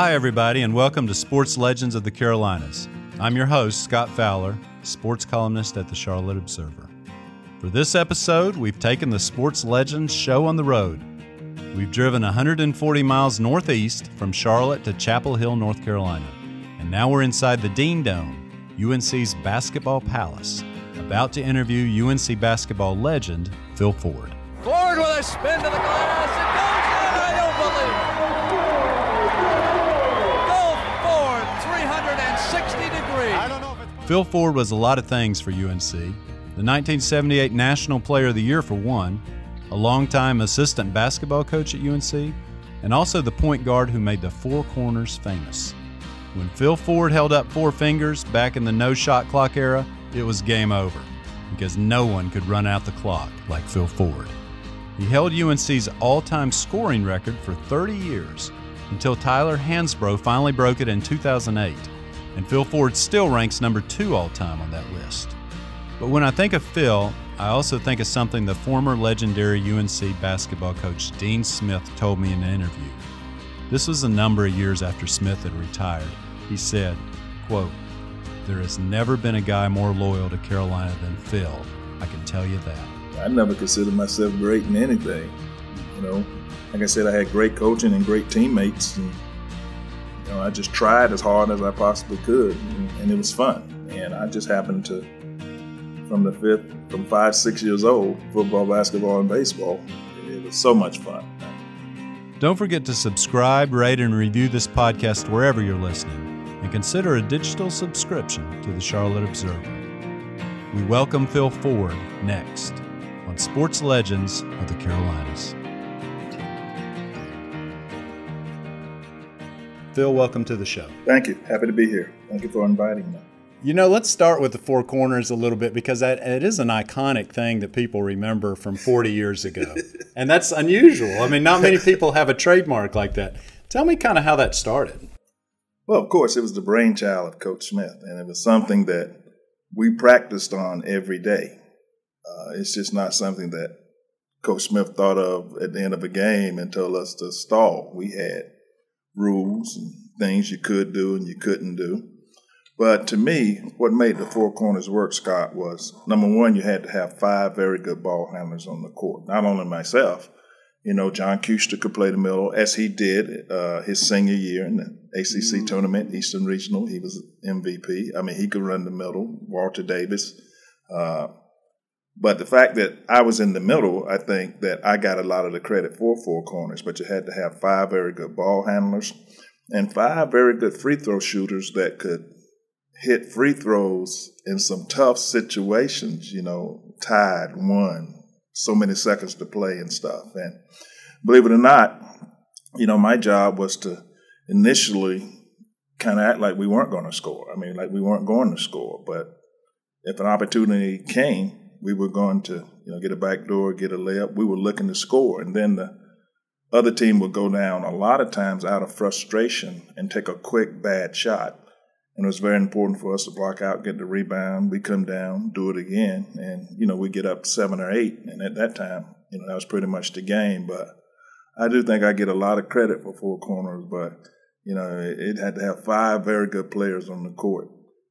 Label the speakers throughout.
Speaker 1: Hi, everybody, and welcome to Sports Legends of the Carolinas. I'm your host, Scott Fowler, sports columnist at the Charlotte Observer. For this episode, we've taken the Sports Legends show on the road. We've driven 140 miles northeast from Charlotte to Chapel Hill, North Carolina. And now we're inside the Dean Dome, UNC's basketball palace, about to interview UNC basketball legend Phil Ford.
Speaker 2: Ford with a spin to the glass. It goes. I don't believe. Phil
Speaker 1: Phil Ford was a lot of things for UNC. The 1978 National Player of the Year for one, a longtime assistant basketball coach at UNC, and also the point guard who made the four corners famous. When Phil Ford held up four fingers back in the no shot clock era, it was game over because no one could run out the clock like Phil Ford. He held UNC's all time scoring record for 30 years until Tyler Hansbrough finally broke it in 2008, and Phil Ford still ranks number two all time on that list. But when I think of Phil, I also think of something the former legendary UNC basketball coach Dean Smith told me in an interview. This was a number of years after Smith had retired. He said, quote, There has never been a guy more loyal to Carolina than Phil. I can tell you that.
Speaker 3: I never considered myself great in anything. You know, like I said, I had great coaching and great teammates, and know, I just tried as hard as I possibly could, and, and it was fun. And I just happened to, from the fifth, from five, six years old, football, basketball, and baseball, it was so much fun.
Speaker 1: Don't forget to subscribe, rate, and review this podcast wherever you're listening, and consider a digital subscription to the Charlotte Observer. We welcome Phil Ford next on Sports Legends of the Carolinas. Phil, welcome to the show.
Speaker 3: Thank you. Happy to be here. Thank you for inviting me.
Speaker 1: You know, let's start with the Four Corners a little bit because that it is an iconic thing that people remember from 40 years ago. and that's unusual. I mean, not many people have a trademark like that. Tell me kind of how that started.
Speaker 3: Well, of course, it was the brainchild of Coach Smith, and it was something that we practiced on every day. Uh, it's just not something that Coach Smith thought of at the end of a game and told us to stall. We had rules and things you could do and you couldn't do. But to me, what made the four corners work, Scott, was number one, you had to have five very good ball handlers on the court. Not only myself, you know, John Kuester could play the middle, as he did uh, his senior year in the ACC mm-hmm. tournament, Eastern Regional. He was MVP. I mean, he could run the middle. Walter Davis. Uh, but the fact that I was in the middle, I think that I got a lot of the credit for four corners. But you had to have five very good ball handlers and five very good free throw shooters that could hit free throws in some tough situations, you know, tied, one, so many seconds to play and stuff. And believe it or not, you know, my job was to initially kind of act like we weren't going to score. I mean, like we weren't going to score. But if an opportunity came, we were going to, you know, get a back door, get a layup. We were looking to score. And then the other team would go down a lot of times out of frustration and take a quick bad shot and it was very important for us to block out, get the rebound. We come down, do it again, and you know we get up seven or eight. And at that time, you know that was pretty much the game. But I do think I get a lot of credit for four corners, but you know it, it had to have five very good players on the court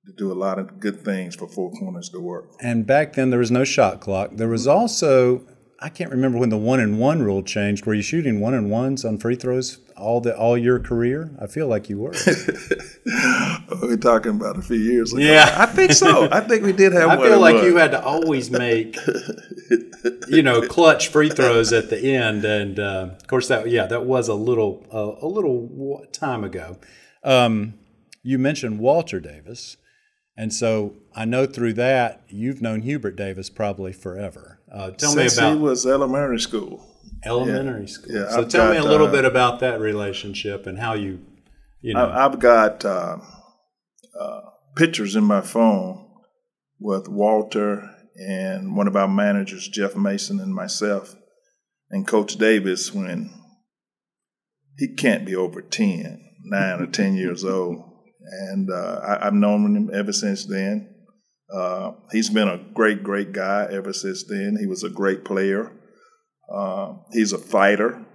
Speaker 3: to do a lot of good things for four corners to work.
Speaker 1: And back then there was no shot clock. There was also I can't remember when the one and one rule changed. Were you shooting one and ones on free throws all the all your career? I feel like you were.
Speaker 3: We're talking about a few years ago.
Speaker 1: Yeah.
Speaker 3: I think so. I think we did have.
Speaker 1: I feel like
Speaker 3: one.
Speaker 1: you had to always make, you know, clutch free throws at the end, and uh, of course that yeah that was a little uh, a little time ago. Um, you mentioned Walter Davis, and so I know through that you've known Hubert Davis probably forever. Uh, tell
Speaker 3: Since
Speaker 1: me about
Speaker 3: he was elementary school.
Speaker 1: elementary school.
Speaker 3: Yeah,
Speaker 1: so
Speaker 3: I've
Speaker 1: tell me a little
Speaker 3: uh,
Speaker 1: bit about that relationship and how you, you know,
Speaker 3: I, I've got uh, uh, pictures in my phone with Walter and one of our managers, Jeff Mason, and myself, and Coach Davis when he can't be over 10, 9 or 10 years old. And uh, I, I've known him ever since then. Uh, he's been a great, great guy ever since then. He was a great player. Uh, he's a fighter.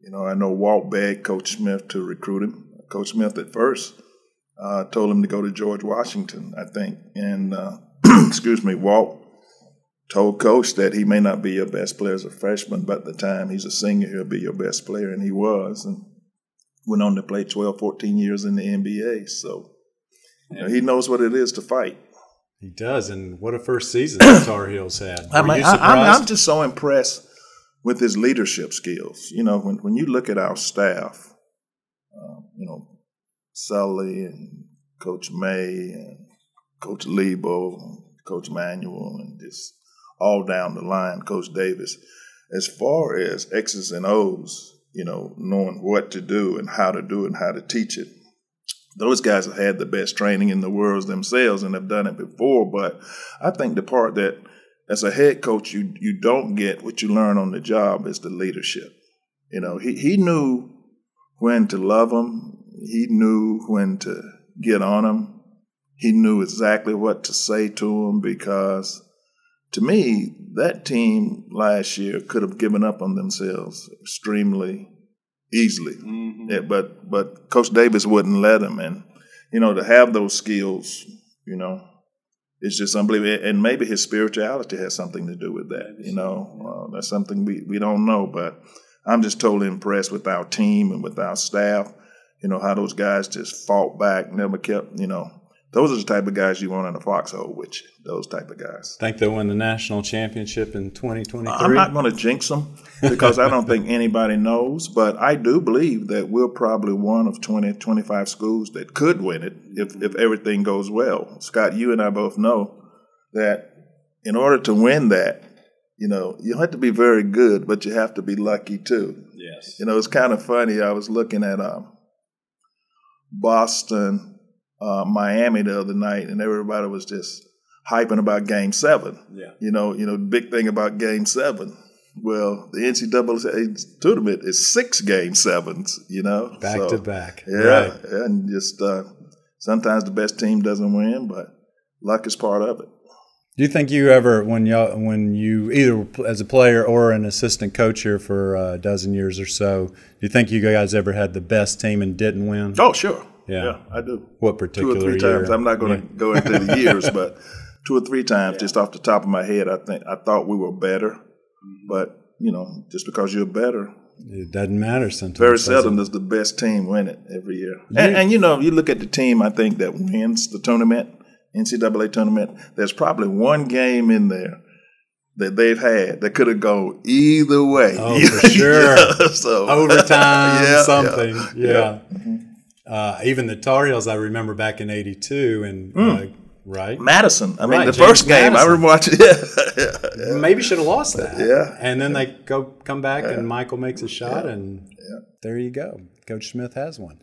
Speaker 3: You know, I know Walt begged Coach Smith to recruit him. Coach Smith at first uh, told him to go to George Washington, I think. And, uh, excuse me, Walt told Coach that he may not be your best player as a freshman, but at the time he's a senior, he'll be your best player. And he was. And went on to play 12, 14 years in the NBA. So, you know, he knows what it is to fight.
Speaker 1: he does. And what a first season the Tar Heels had. Were
Speaker 3: I mean,
Speaker 1: you
Speaker 3: I, I'm. I'm just so impressed with his leadership skills. You know, when, when you look at our staff, uh, you know, Sully and Coach May and Coach Lebo, and Coach Manuel, and just all down the line, Coach Davis. As far as X's and O's, you know, knowing what to do and how to do it and how to teach it, those guys have had the best training in the world themselves and have done it before. But I think the part that as a head coach you you don't get what you learn on the job is the leadership. You know, he, he knew when to love them. He knew when to get on them. He knew exactly what to say to them because to me, that team last year could have given up on themselves extremely easily. Yeah, but but Coach Davis wouldn't let them, and you know to have those skills, you know, it's just unbelievable. And maybe his spirituality has something to do with that. You know, uh, that's something we we don't know, but I'm just totally impressed with our team and with our staff. You know how those guys just fought back, never kept. You know, those are the type of guys you want in a foxhole with you. Those type of guys.
Speaker 1: think they'll win the national championship in 2023.
Speaker 3: I'm not going to jinx them because I don't think anybody knows, but I do believe that we're probably one of 20, 25 schools that could win it if, if everything goes well. Scott, you and I both know that in order to win that, you know, you have to be very good, but you have to be lucky too.
Speaker 1: yes.
Speaker 3: You know, it's kind of funny. I was looking at um, Boston, uh, Miami the other night, and everybody was just hyping about Game Seven.
Speaker 1: Yeah.
Speaker 3: You know, you know, the big thing about Game Seven. Well, the NCAA tournament is six Game Sevens. You know,
Speaker 1: Back
Speaker 3: So,
Speaker 1: to back.
Speaker 3: Yeah,
Speaker 1: Right.
Speaker 3: and just uh, sometimes the best team doesn't win, but luck is part of it.
Speaker 1: Do you think you ever, when you when you either as a player or an assistant coach here for a dozen years or so, do you think you guys ever had the best team and didn't win?
Speaker 3: Oh, sure.
Speaker 1: Yeah.
Speaker 3: I do.
Speaker 1: What particular two
Speaker 3: or three
Speaker 1: year?
Speaker 3: times. I'm not going to go into the years, but two or three times, just off the top of my head, I think I thought we were better.
Speaker 1: Mm-hmm.
Speaker 3: But you know, just because you're better,
Speaker 1: It doesn't matter sometimes.
Speaker 3: very seldom does the best team win it every year. And, and you know, you look at the team, I think that wins the tournament, NCAA tournament. There's probably one game in there that they've had that could have gone either way.
Speaker 1: Oh, for sure.
Speaker 3: Yeah, so
Speaker 1: overtime,
Speaker 3: Yeah,
Speaker 1: something.
Speaker 3: yeah,
Speaker 1: Yeah. Uh, even the Tar Heels, I remember back in '82, and
Speaker 3: Hmm.
Speaker 1: uh, right,
Speaker 3: Madison. I mean,
Speaker 1: Right,
Speaker 3: the
Speaker 1: James
Speaker 3: first game I
Speaker 1: Madison.
Speaker 3: remember watching. Yeah, yeah.
Speaker 1: maybe should have lost that.
Speaker 3: Yeah.
Speaker 1: and then they go come back, and Michael makes a shot, and there you go. Coach Smith has one.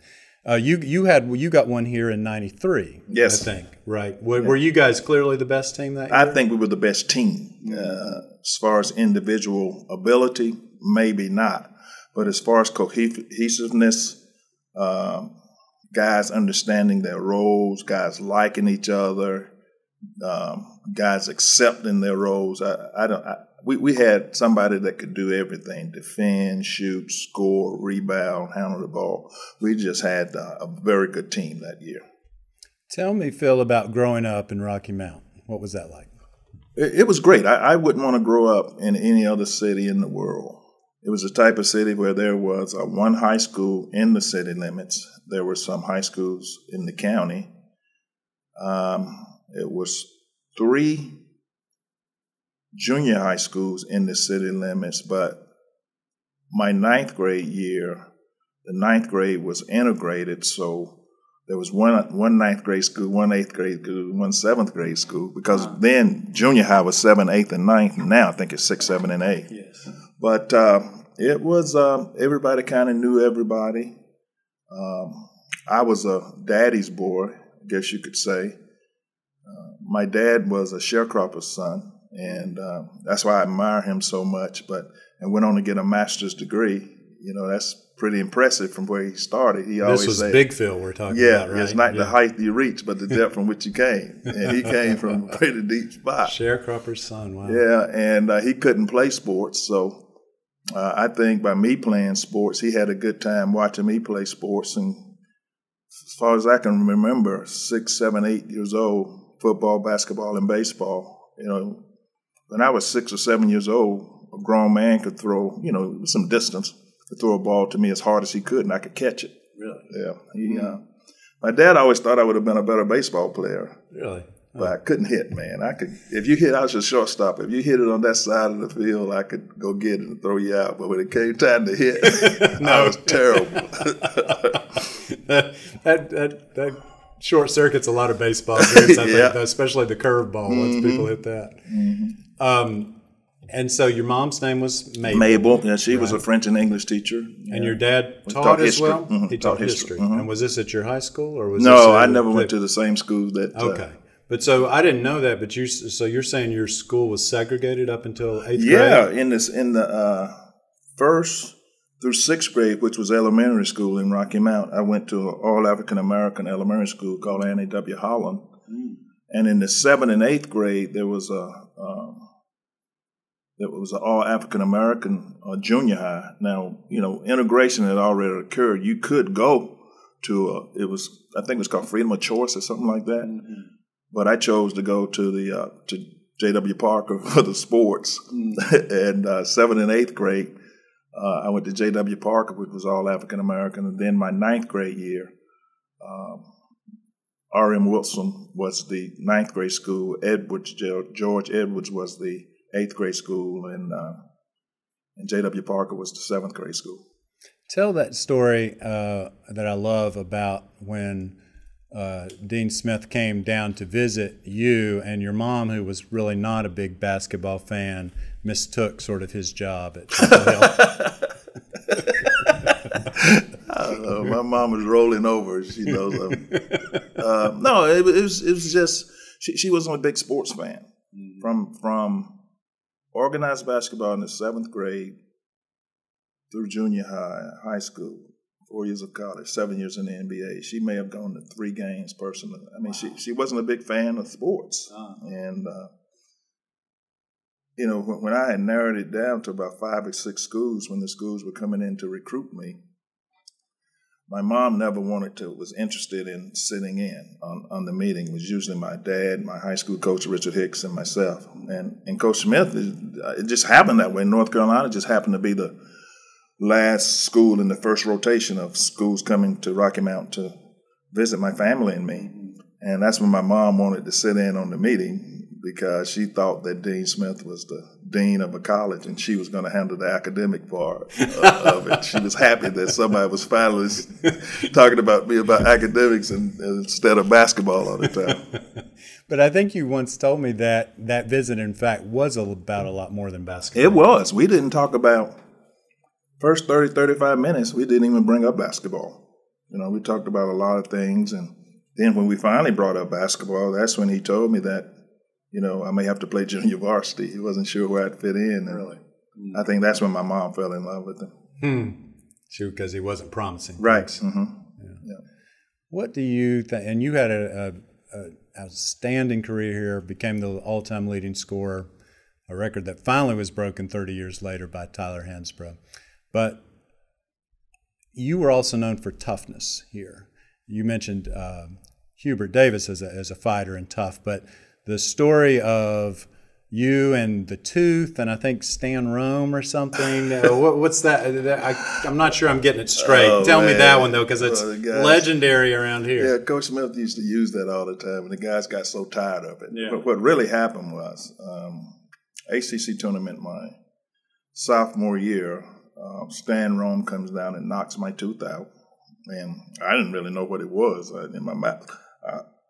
Speaker 1: Uh, you you had you got one here in '93.
Speaker 3: Yes.
Speaker 1: I think right. Were, were you guys clearly the best team that year?
Speaker 3: I think we were the best team. Uh, as far as individual ability, maybe not. But as far as cohesiveness, um, guys understanding their roles, guys liking each other, um, guys accepting their roles. I, I don't. I, we, we had somebody that could do everything: defend, shoot, score, rebound, handle the ball. We just had uh, a very good team that year.
Speaker 1: Tell me, Phil, about growing up in Rocky Mount. What was that like?
Speaker 3: It, it was great. I, I wouldn't want to grow up in any other city in the world. It was a type of city where there was one high school in the city limits. There were some high schools in the county. Um, it was three junior high schools in the city limits, but my ninth grade year, the ninth grade was integrated, so there was one one ninth grade school, one eighth grade school, one seventh grade school, because uh-huh. then junior high was seven, eighth, and ninth, and now I think it's six, seven, and eight.
Speaker 4: Yes.
Speaker 3: But uh, it was um, everybody kind of knew everybody. Um, I was a daddy's boy, I guess you could say. Uh, my dad was a sharecropper's son, and uh, that's why I admire him so much. But and went on to get a master's degree. You know, that's pretty impressive from where he started. He
Speaker 1: this
Speaker 3: always
Speaker 1: was
Speaker 3: said,
Speaker 1: Big Phil we're talking
Speaker 3: yeah,
Speaker 1: about, right?
Speaker 3: it's not
Speaker 1: yeah.
Speaker 3: the height you reach, but the depth from which you came. And he came from a pretty deep spot.
Speaker 1: Sharecropper's son, wow.
Speaker 3: Yeah, and uh, he couldn't play sports, so uh, I think by me playing sports, he had a good time watching me play sports. And as far as I can remember, six, seven, eight years old, football, basketball, and baseball. You know, when I was six or seven years old, a grown man could throw, you know, some distance, could throw a ball to me as hard as he could, and I could catch it.
Speaker 4: Really?
Speaker 3: Yeah. He, uh, my dad always thought I would have been a better baseball player.
Speaker 1: Really?
Speaker 3: But I couldn't hit, man. I could if you hit, I was a shortstop. If you hit it on that side of the field, I could go get it and throw you out. But when it came time to hit, I was terrible.
Speaker 1: that, that that short circuits a lot of baseball games, I
Speaker 3: Yeah.
Speaker 1: think, especially the curveball once people hit that. Um, and so your mom's name was Mabel,
Speaker 3: Mabel, yeah, she was a French and English teacher.
Speaker 1: and your dad taught,
Speaker 3: taught
Speaker 1: as
Speaker 3: history.
Speaker 1: well.
Speaker 3: Mhm,
Speaker 1: He
Speaker 3: taught
Speaker 1: taught history.
Speaker 3: Mhm.
Speaker 1: And was this at your high school or was
Speaker 3: No, I never went to the same school that. uh,
Speaker 1: Okay, but so I didn't know that. But you, so you're saying your school was segregated up until eighth
Speaker 3: yeah,
Speaker 1: grade?
Speaker 3: Yeah, in this in the uh, first through sixth grade, which was elementary school in Rocky Mount, I went to an all African American elementary school called Annie W. Holland. And in the seventh and eighth grade, there was a um, there was an all African American uh, junior high. Now, you know, integration had already occurred. You could go to a, it was I think it was called Freedom of Choice or something like that. But I chose to go to the uh, to J.W. Parker for the sports. and uh, seventh and eighth grade, uh, I went to J.W. Parker, which was all African American. And then my ninth grade year, um, R.M. Wilson was the ninth grade school. Edwards, George Edwards was the eighth grade school, and uh, and J.W. Parker was the seventh grade school.
Speaker 1: Tell that story uh, that I love about when uh, Dean Smith came down to visit you, and your mom, who was really not a big basketball fan, mistook sort of his job at Hill.
Speaker 3: Uh, my mom was rolling over. She knows. Um, uh, no, it, it was it was just she, she wasn't a big sports fan. From from organized basketball in the seventh grade through junior high, high school, four years of college, seven years in the NBA. She may have gone to three games personally. I mean, she she wasn't a big fan of sports, and uh, you know when, when I had narrowed it down to about five or six schools, when the schools were coming in to recruit me, my mom never wanted to was interested in sitting in on, on the meeting. It was usually my dad, my high school coach Richard Hicks, and myself. And and Coach Smith, it uh, just happened that way. North Carolina just happened to be the last school in the first rotation of schools coming to Rocky Mount to visit my family and me. And that's when my mom wanted to sit in on the meeting because she thought that Dean Smith was the dean of a college and she was going to handle the academic part of, of it. She was happy that somebody was finally talking about me about academics and, instead of basketball all the time.
Speaker 1: but I think you once told me that that visit, in fact, was about a lot more than basketball.
Speaker 3: It was. We didn't talk about first 30, 35 minutes. We didn't even bring up basketball. You know, we talked about a lot of things. And then when we finally brought up basketball, that's when he told me that you know, I may have to play junior varsity. He wasn't sure where I'd fit in. And
Speaker 4: Really?
Speaker 3: I think that's when my mom fell in love with him.
Speaker 1: Hmm. Sure, because he wasn't promising.
Speaker 3: Right.
Speaker 1: things.
Speaker 3: hmm
Speaker 1: What do you think? And you had a, a, a outstanding career here, became the all-time leading scorer, a record that finally was broken 30 years later by Tyler Hansbrough. But you were also known for toughness here. You mentioned uh, Hubert Davis as a, as a fighter and tough, but the story of you and the Tooth, and I think Stan Rome or something. what, what's that? I, am not sure I'm getting it straight.
Speaker 3: Oh,
Speaker 1: Tell me that one though, because it's
Speaker 3: Oh, guys-
Speaker 1: legendary around here.
Speaker 3: Yeah, Coach Smith used to use that all the time, and the guys got so tired of it.
Speaker 1: Yeah.
Speaker 3: But what really happened was um, ACC tournament my sophomore year. Uh, Stan Rome comes down and knocks my tooth out, and I didn't really know what it was in my mouth.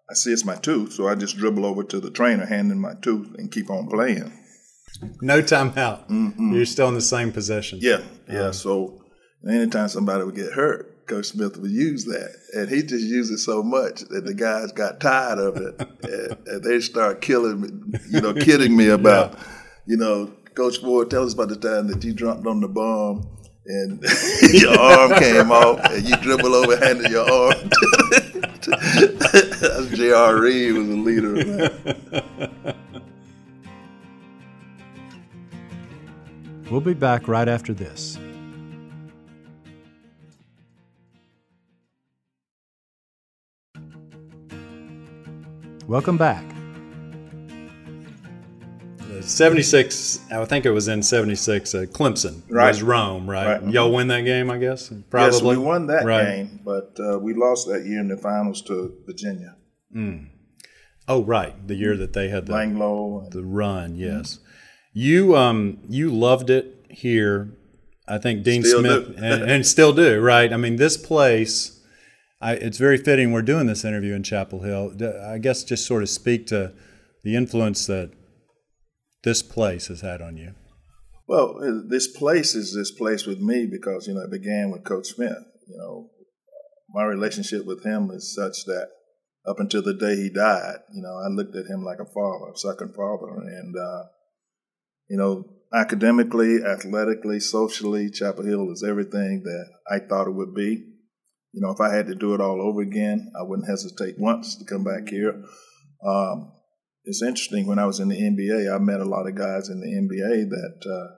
Speaker 3: I see it's my tooth, so I just dribble over to the trainer, hand him my tooth, and keep on playing.
Speaker 1: No timeout. You're still in the same position.
Speaker 3: Yeah, yeah. Um, so anytime somebody would get hurt, Coach Smith would use that, and he just used it so much that the guys got tired of it, and, and they start killing me, you know, kidding me about, you know, Coach Ford, tell us about the time that you jumped on the bomb. And your arm came off, and you dribble over, handed your arm. To, That's was the leader of that.
Speaker 1: We'll be back right after this. Welcome back. Uh, 76, I think it was in 76, uh, Clemson
Speaker 3: Right.
Speaker 1: was Rome, right?
Speaker 3: Right.
Speaker 1: Y'all win that game, I guess? Probably.
Speaker 3: Yes, we won that
Speaker 1: Right.
Speaker 3: game, but uh, we lost that year in the finals to Virginia.
Speaker 1: Oh, right. The year that they had the,
Speaker 3: Langlow. And,
Speaker 1: the run, yes. You um you loved it here. I think Dean
Speaker 3: Still
Speaker 1: Smith and, and still do, right? I mean, this place. I, it's very fitting we're doing this interview in Chapel Hill. I guess just sort of speak to the influence that this place has had on you.
Speaker 3: well, this place is this place with me because you know it began with Coach Smith. You know, my relationship with him is such that up until the day he died, you know, I looked at him like a father, a second father, and uh, you know, academically, athletically, socially, Chapel Hill is everything that I thought it would be. You know, if I had to do it all over again, I wouldn't hesitate once to come back here. Um, it's interesting when I was in the NBA, I met a lot of guys in the NBA that uh,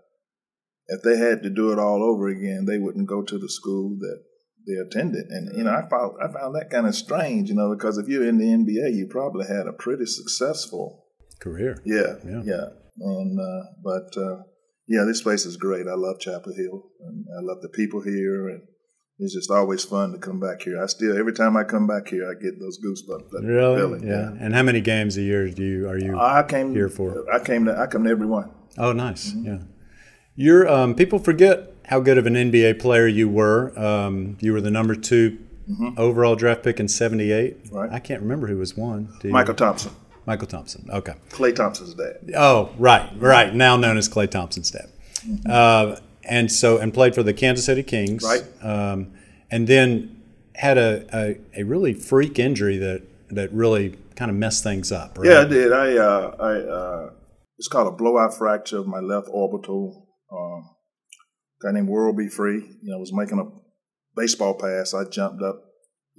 Speaker 3: if they had to do it all over again, they wouldn't go to the school that they attended. And you know, I found I found that kind of strange, you know, because if you're in the NBA, you probably had a pretty successful
Speaker 1: Career.
Speaker 3: yeah,
Speaker 1: Yeah.
Speaker 3: yeah. And uh, but uh, yeah, this place is great. I love Chapel Hill, and I love the people here, and it's just always fun to come back here. I still every time I come back here, I get those goosebumps.
Speaker 1: Really?
Speaker 3: feeling,
Speaker 1: yeah. And how many games a year do you are you?
Speaker 3: I came
Speaker 1: Here for?
Speaker 3: I came to I come to every one.
Speaker 1: Oh, nice.
Speaker 3: Mm-hmm.
Speaker 1: Yeah. You're um, people forget how good of an NBA player you were. Um, you were the number 2 overall draft pick in '78.
Speaker 3: Mm-hmm. Right.
Speaker 1: I can't remember who was one.
Speaker 3: Mychal Thompson,
Speaker 1: Mychal Thompson. Okay.
Speaker 3: Klay Thompson's dad.
Speaker 1: Oh, right, right. Now known as Klay Thompson's dad. Uh, and so, and played for the Kansas City Kings.
Speaker 3: Right.
Speaker 1: Um, and then had a, a, a really freak injury that, that really kind of messed things up. Right?
Speaker 3: Yeah, I did. I uh, I uh, it's called a blowout fracture of my left orbital. Um, guy named World B. Free. You know, was making a baseball pass. I jumped up.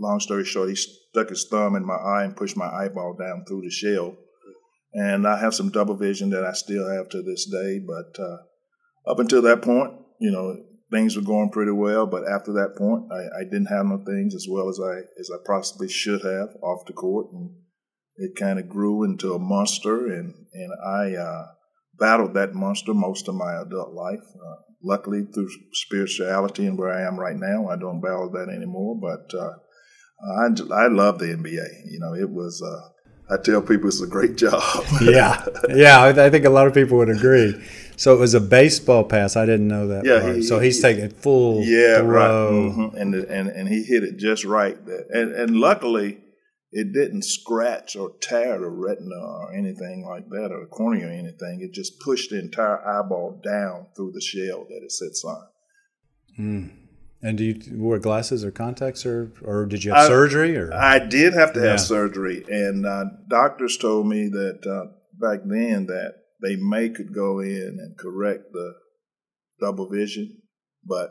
Speaker 3: Long story short, he stuck his thumb in my eye and pushed my eyeball down through the shell. And I have some double vision that I still have to this day. But uh, up until that point, you know, things were going pretty well. But after that point, I, I didn't handle things as well as I as I possibly should have off the court, and it kind of grew into a monster. And and I uh, battled that monster most of my adult life. Uh, luckily, through spirituality and where I am right now, I don't battle that anymore. But uh, I I love the NBA. You know, it was. Uh, I tell people it's a great job.
Speaker 1: yeah, yeah. I, I think a lot of people would agree. So it was a baseball pass. I didn't know that.
Speaker 3: Yeah, he-
Speaker 1: so he's
Speaker 3: he-
Speaker 1: taking full
Speaker 3: Yeah,
Speaker 1: throw.
Speaker 3: right. Mhm. And and and he hit it just right. And and luckily, it didn't scratch or tear the retina or anything like that or the cornea or anything. It just pushed the entire eyeball down through the shell that it sits on.
Speaker 1: And do you wear glasses or contacts, or or did you have
Speaker 3: I-
Speaker 1: surgery? Or
Speaker 3: I did have to have
Speaker 1: Yeah.
Speaker 3: surgery, and uh, doctors told me that uh, back then that they may could go in and correct the double vision, but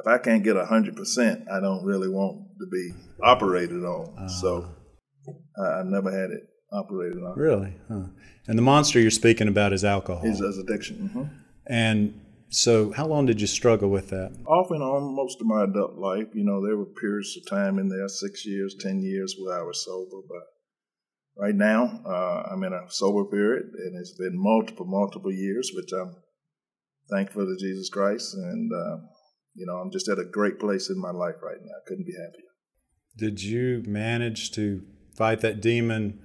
Speaker 3: if I can't get hundred percent, I don't really want to be operated on. so I, I never had it operated on.
Speaker 1: really? Huh. And the monster you're speaking about is alcohol.
Speaker 3: His addiction. hmm
Speaker 1: and so, how long did you struggle with that?
Speaker 3: Off and on most of my adult life, you know, there were periods of time in there, six years, ten years, where I was sober, but right now, uh, I'm in a sober period, and it's been multiple, multiple years, which I'm thankful to Jesus Christ, and uh, you know, I'm just at a great place in my life right now. I couldn't be happier.
Speaker 1: Did you manage to fight that demon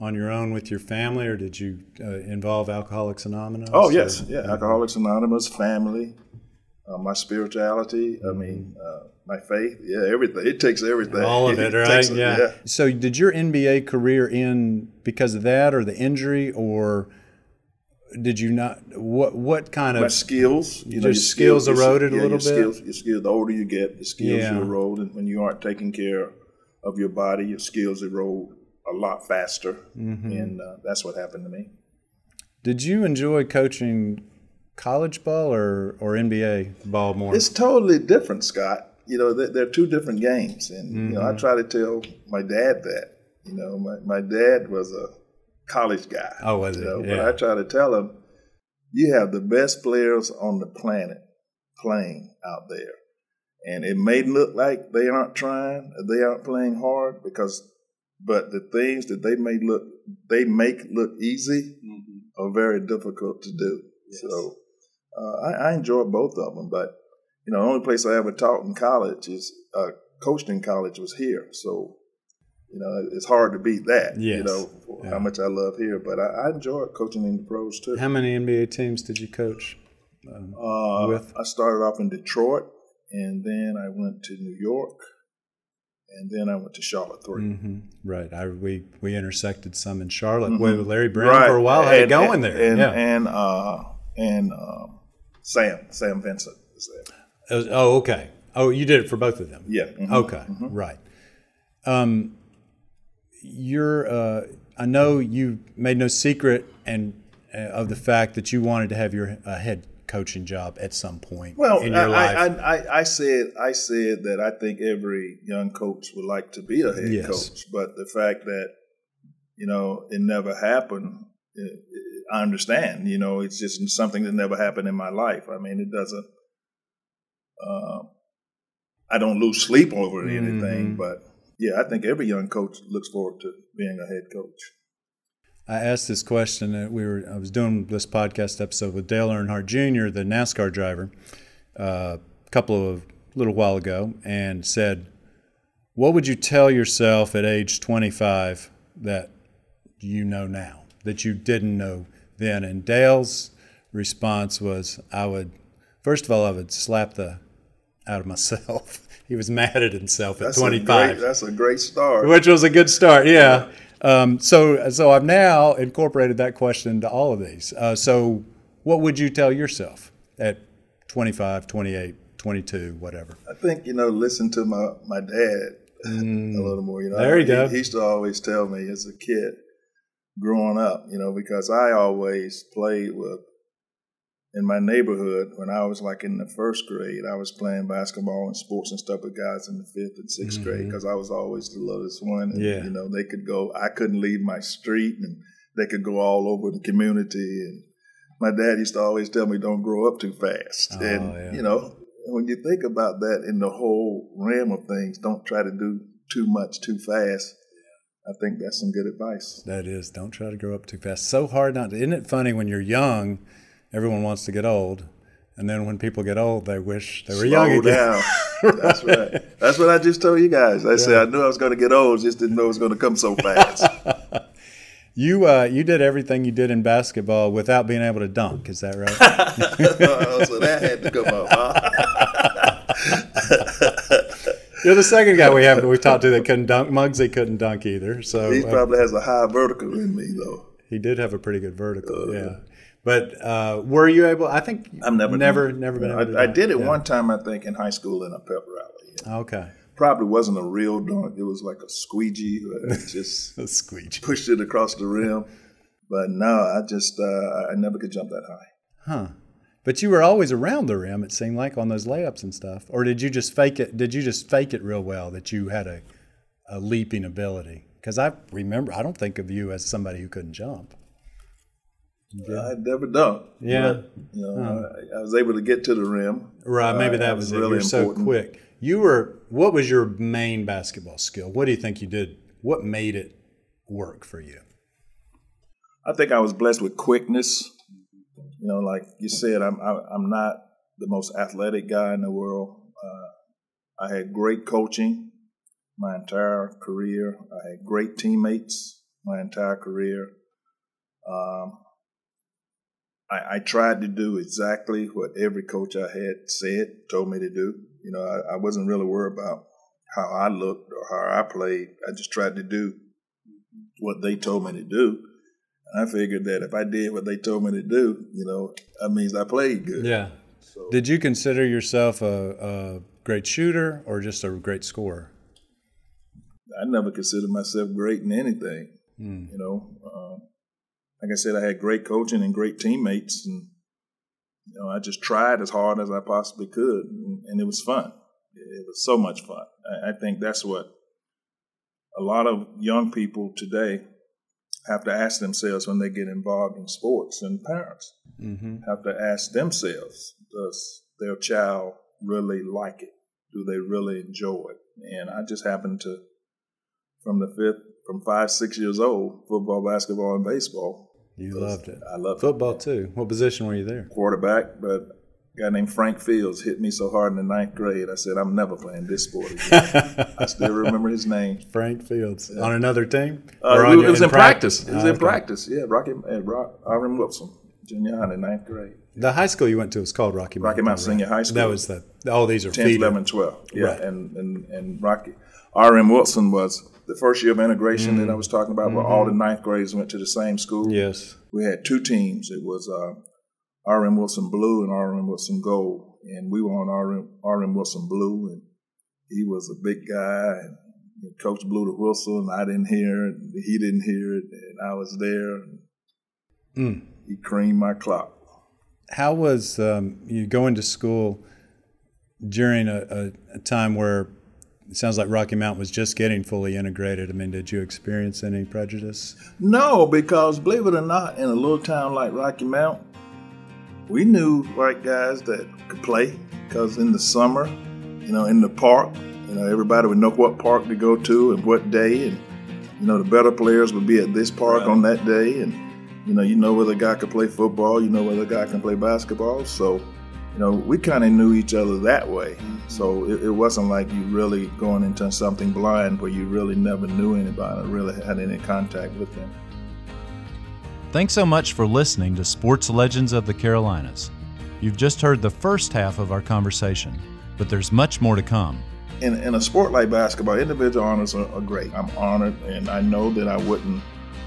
Speaker 1: on your own with your family, or did you uh, involve Alcoholics Anonymous?
Speaker 3: Oh yes, or, yeah, Alcoholics Anonymous, family, uh, my spirituality. I mean, uh, my faith. Yeah, everything. It takes everything.
Speaker 1: All of it, it right? yeah. yeah. So, did your NBA career end because of that, or the injury, or did you not? What what kind of
Speaker 3: my skills?
Speaker 1: You know, your skills, skills eroded
Speaker 3: yeah,
Speaker 1: a little
Speaker 3: your
Speaker 1: bit.
Speaker 3: Skills, your skills. The older you get, the skills yeah. you erode, and when you aren't taking care of your body, your skills erode a lot faster, mm-hmm. and uh, that's what happened to me.
Speaker 1: Did you enjoy coaching college ball or or NBA ball more?
Speaker 3: It's totally different, Scott. You know, they're, they're two different games, and mm-hmm. you know, I mm-hmm. try to tell my dad that. You know, my my dad was a college guy.
Speaker 1: Oh, was
Speaker 3: it?
Speaker 1: Know,
Speaker 3: yeah. But I try to tell him, you have the best players on the planet playing out there. And it may look like they aren't trying, they aren't playing hard because but the things that they may look they make look easy mm-hmm. are very difficult to do. Yes. So uh, I, I, enjoy both of them, but you know, the only place I ever taught in college is uh, coached in college was here. So you know, it's hard to beat that. Yes. You know yeah. how much I love here, but I, I, enjoy coaching in the pros too.
Speaker 1: How many NBA teams did you coach?
Speaker 3: Um, uh, with I started off in Detroit, and then I went to New York, and then I went to Charlotte 3
Speaker 1: mm-hmm. Right. I we we intersected some in Charlotte mm-hmm. with Larry Brown right. for a while. How you going
Speaker 3: and,
Speaker 1: there?
Speaker 3: And
Speaker 1: yeah.
Speaker 3: and uh, and um, Sam Sam Vincent was there.
Speaker 1: Was, oh, okay. Oh, you did it for both of them.
Speaker 3: Yeah. Mm-hmm.
Speaker 1: Okay. Mm-hmm. Right. Um, you're. Uh, I know you made no secret and uh, of the fact that you wanted to have your uh, head coaching job at some point
Speaker 3: well,
Speaker 1: in your
Speaker 3: I,
Speaker 1: life.
Speaker 3: I, I, I, said I said that I think every young coach would like to be a head yes. coach, but the fact that you know it never happened, it, I understand. You know, it's just something that never happened in my life. I mean, it doesn't. Uh, I don't lose sleep over anything, mm-hmm. but yeah, I think every young coach looks forward to being a head coach.
Speaker 1: I asked this question. Uh, we were I was doing this podcast episode with Dale Earnhardt Jr., the NASCAR driver, uh, a couple of little while ago, and said, "What would you tell yourself at age 25 that you know now that you didn't know then?" And Dale's response was, "I would, first of all, I would slap the out of myself." he was mad at himself
Speaker 3: at
Speaker 1: that's 25.
Speaker 3: A great, that's a great start.
Speaker 1: Which was a good start, yeah. Um, so, so I've now incorporated that question into all of these. Uh, so, what would you tell yourself at 25, 28, 22, whatever?
Speaker 3: I think, you know, listen to my, my dad mm, a little more. You know,
Speaker 1: there you
Speaker 3: he,
Speaker 1: go.
Speaker 3: He used to always tell me as a kid growing up, you know, because I always played with in my neighborhood when I was like in the first grade, I was playing basketball and sports and stuff with guys in the fifth and 6th mm-hmm. grade because I was always the lowest one. And,
Speaker 1: yeah.
Speaker 3: You know, they could go, I couldn't leave my street and they could go all over the community. And my dad used to always tell me, don't grow up too fast.
Speaker 1: Oh,
Speaker 3: and,
Speaker 1: yeah.
Speaker 3: you know, when you think about that in the whole realm of things, don't try to do too much too fast. I think that's some good advice.
Speaker 1: That is. Don't try to grow up too fast. So hard not to. Isn't it funny when you're young? Everyone wants to get old. And then when people get old, they wish they were
Speaker 3: Slow
Speaker 1: young again.
Speaker 3: down. That's right. That's what I just told you guys. I yeah. said I knew I was going to get old, just didn't know it was going to come so fast.
Speaker 1: you uh, you did everything you did in basketball without being able to dunk. Is that right?
Speaker 3: so that had to come up. Huh?
Speaker 1: You're the second guy we have we talked to that couldn't dunk. Muggsy couldn't dunk either. So
Speaker 3: he uh, probably uh, has a high vertical in me, though.
Speaker 1: He did have a pretty good vertical. Uh, yeah. But uh, were you able? I think
Speaker 3: I've never
Speaker 1: never never been.
Speaker 3: I, I, did it yeah. one time, I think, in high school in a pep rally.
Speaker 1: Yeah. Okay.
Speaker 3: Probably wasn't a real dunk. It was like a squeegee. Just
Speaker 1: a squeegee.
Speaker 3: Pushed it across the rim. But no, I just uh, I never could jump that high.
Speaker 1: Huh. But you were always around the rim. It seemed like on those layups and stuff. Or did you just fake it? Did you just fake it real well that you had a, a leaping ability? Because I remember, I don't think of you as somebody who couldn't jump.
Speaker 3: Yeah. I never dunked.
Speaker 1: Yeah.
Speaker 3: But, you know, I, I, was able to get to the rim.
Speaker 1: Right. Maybe uh, that was, was it. Really You're important. so quick. You were. What was your main basketball skill? What do you think you did? What made it work for you?
Speaker 3: I think I was blessed with quickness. You know, like you said, I'm I, am i am not the most athletic guy in the world. Uh, I had great coaching my entire career. I had great teammates my entire career. Um, I, I, tried to do exactly what every coach I had said, told me to do. You know, I, I wasn't really worried about how I looked or how I played. I just tried to do what they told me to do. And I figured that if I did what they told me to do, you know, that means I played good.
Speaker 1: Yeah. So, Did you consider yourself a, a great shooter or just a great scorer?
Speaker 3: I never considered myself great in anything. Mm. You know, uh, like I said, I had great coaching and great teammates, and you know, I just tried as hard as I possibly could, and, and it was fun. It, was so much fun. I, I think that's what a lot of young people today have to ask themselves when they get involved in sports, and parents mm-hmm. have to ask themselves: Does their child really like it? Do they really enjoy it? And I just happened to, from the fifth, from five, six years old, football, basketball, and baseball.
Speaker 1: You loved it.
Speaker 3: I loved
Speaker 1: football
Speaker 3: it.
Speaker 1: too. What position were you there?
Speaker 3: Quarterback, but a guy named Frank Fields hit me so hard in the ninth grade. I said, "I'm never playing this sport again." I still remember his name.
Speaker 1: Frank Fields yeah. on another team.
Speaker 3: Uh, it, was in practice. practice. It was oh, in okay. practice. Yeah, Rocky and Rock, R.M. Wilson, junior high in ninth grade.
Speaker 1: The high school you went to was called Rocky
Speaker 3: Mountain. Rocky Mountain Senior High School.
Speaker 1: That was the. All these are
Speaker 3: 10th, 11, 12. Yeah, right. and, and and Rocky. R.M. Wilson was the first year of integration mm-hmm. that I mm. was talking about, mm-hmm. where all the mm-hmm. ninth grades went to the same school.
Speaker 1: Yes.
Speaker 3: We had two teams. It was uh, R.M. Wilson Blue and R.M. Wilson Gold. And we were on R.M. R.M. Wilson Blue, and he was a big guy. And Coach blew the whistle, and I didn't hear it. He didn't hear it, and I was there. Mm. He creamed my clock.
Speaker 1: How was um, you going to school during a, a, a time where it sounds like Rocky Mount was just getting fully integrated. I mean, did you experience any prejudice?
Speaker 3: No, because believe it or not, in a little town like Rocky Mount, we knew white guys that could play because in the summer, you know, in the park, you know, everybody would know what park to go to and what day, and you know, the better players would be at this park right. on that day, and you know, you know whether a guy can play football, you know whether a guy can play basketball, so you know, we kind of knew each other that way. So it, it, wasn't like you really going into something blind where you really never knew anybody or really had any contact with them.
Speaker 1: Thanks so much for listening to Sports Legends of the Carolinas. You've just heard the first half of our conversation, but there's much more to come.
Speaker 3: In, in a sport like basketball, individual honors are, are great. I'm honored, and I know that I wouldn't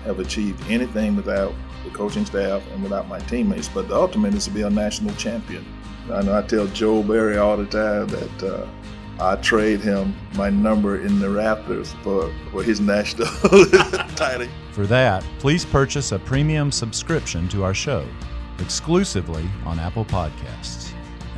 Speaker 3: have achieved anything without the coaching staff and without my teammates. But the ultimate is to be a national champion. I know I tell Joe Barry all the time that uh, I trade him my number in the Raptors for, for his national title.
Speaker 1: For that, please purchase a premium subscription to our show exclusively on Apple Podcasts.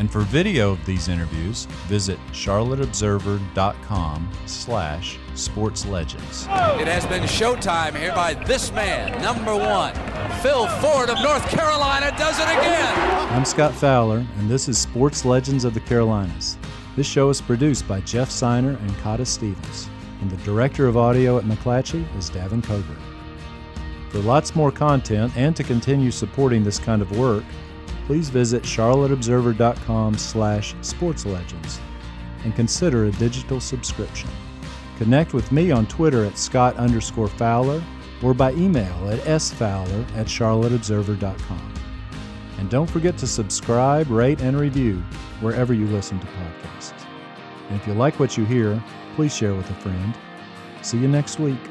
Speaker 1: And for video of these interviews, visit charlotteobserver.com slash sportslegends.
Speaker 2: It has been showtime here by this man, number one. Phil Ford of North Carolina does it again.
Speaker 1: I'm Scott Fowler, and this is Sports Legends of the Carolinas. This show is produced by Jeff Siner and Kata Stevens, and the director of audio at McClatchy is Davin Coburn. For lots more content and to continue supporting this kind of work, please visit charlotteobserver.com slash sportslegends and consider a digital subscription. Connect with me on Twitter at Scott underscore Fowler or by email at sfowler at charlotteobserver.com. And don't forget to subscribe, rate, and review wherever you listen to podcasts. And if you like what you hear, please share with a friend. See you next week.